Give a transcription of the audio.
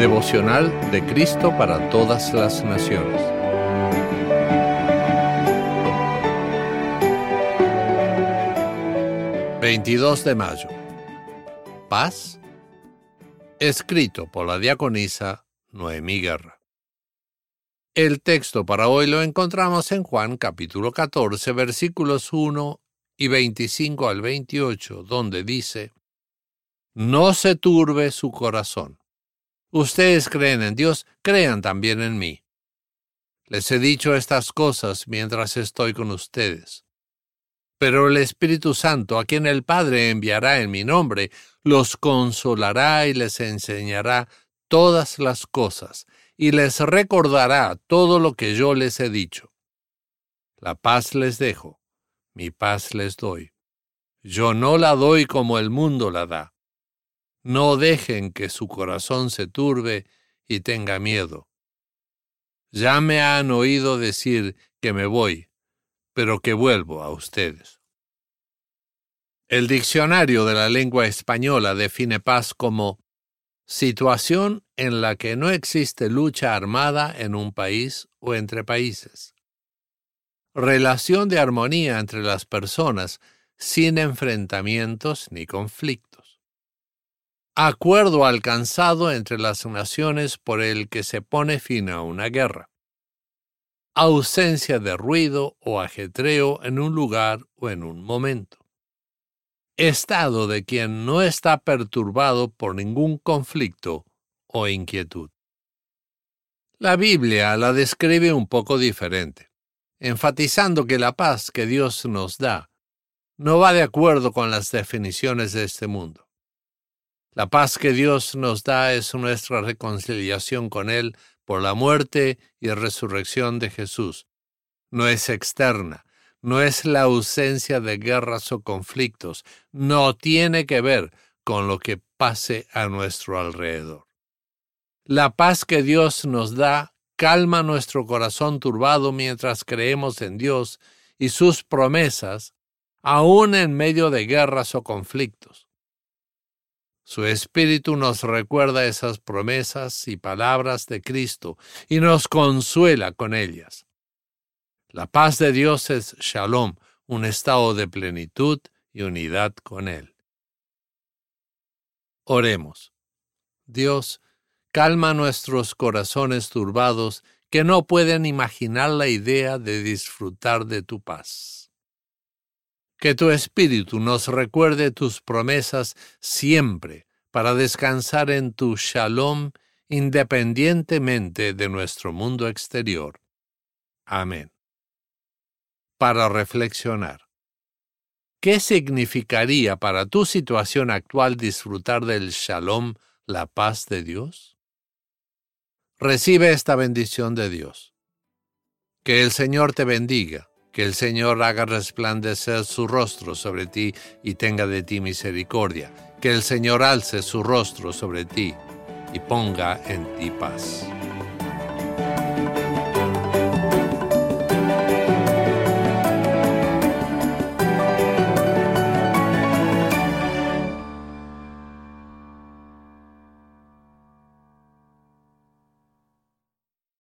Devocional de Cristo para todas las naciones. ...22 de mayo... ¿Paz? Escrito por la diaconisa Noemí Guerra. El texto para hoy lo encontramos en Juan capítulo 14 versículos 1 y 25 al 28, donde dice, No se turbe su corazón. Ustedes creen en Dios, crean también en mí. Les he dicho estas cosas mientras estoy con ustedes. Pero el Espíritu Santo, a quien el Padre enviará en mi nombre, los consolará y les enseñará todas las cosas, y les recordará todo lo que yo les he dicho. La paz les dejo, mi paz les doy. Yo no la doy como el mundo la da. No dejen que su corazón se turbe y tenga miedo. Ya me han oído decir que me voy, pero que vuelvo a ustedes. El diccionario de la lengua española define paz como situación en la que no existe lucha armada en un país o entre países. Relación de armonía entre las personas sin enfrentamientos ni conflictos acuerdo alcanzado entre las naciones por el que se pone fin a una guerra, ausencia de ruido o ajetreo en un lugar o en un momento, estado de quien no está perturbado por ningún conflicto o inquietud. La Biblia la describe un poco diferente, enfatizando que la paz que Dios nos da no va de acuerdo con las definiciones de este mundo. La paz que Dios nos da es nuestra reconciliación con Él por la muerte y resurrección de Jesús. No es externa, no es la ausencia de guerras o conflictos, no tiene que ver con lo que pase a nuestro alrededor. La paz que Dios nos da calma nuestro corazón turbado mientras creemos en Dios y sus promesas, aun en medio de guerras o conflictos. Su Espíritu nos recuerda esas promesas y palabras de Cristo y nos consuela con ellas. La paz de Dios es shalom, un estado de plenitud y unidad con Él. Oremos. Dios, calma nuestros corazones turbados que no pueden imaginar la idea de disfrutar de tu paz. Que tu Espíritu nos recuerde tus promesas siempre para descansar en tu shalom independientemente de nuestro mundo exterior. Amén. Para reflexionar. ¿Qué significaría para tu situación actual disfrutar del shalom, la paz de Dios? Recibe esta bendición de Dios. Que el Señor te bendiga que el Señor haga resplandecer su rostro sobre ti y tenga de ti misericordia. Que el Señor alce su rostro sobre ti y ponga en ti paz.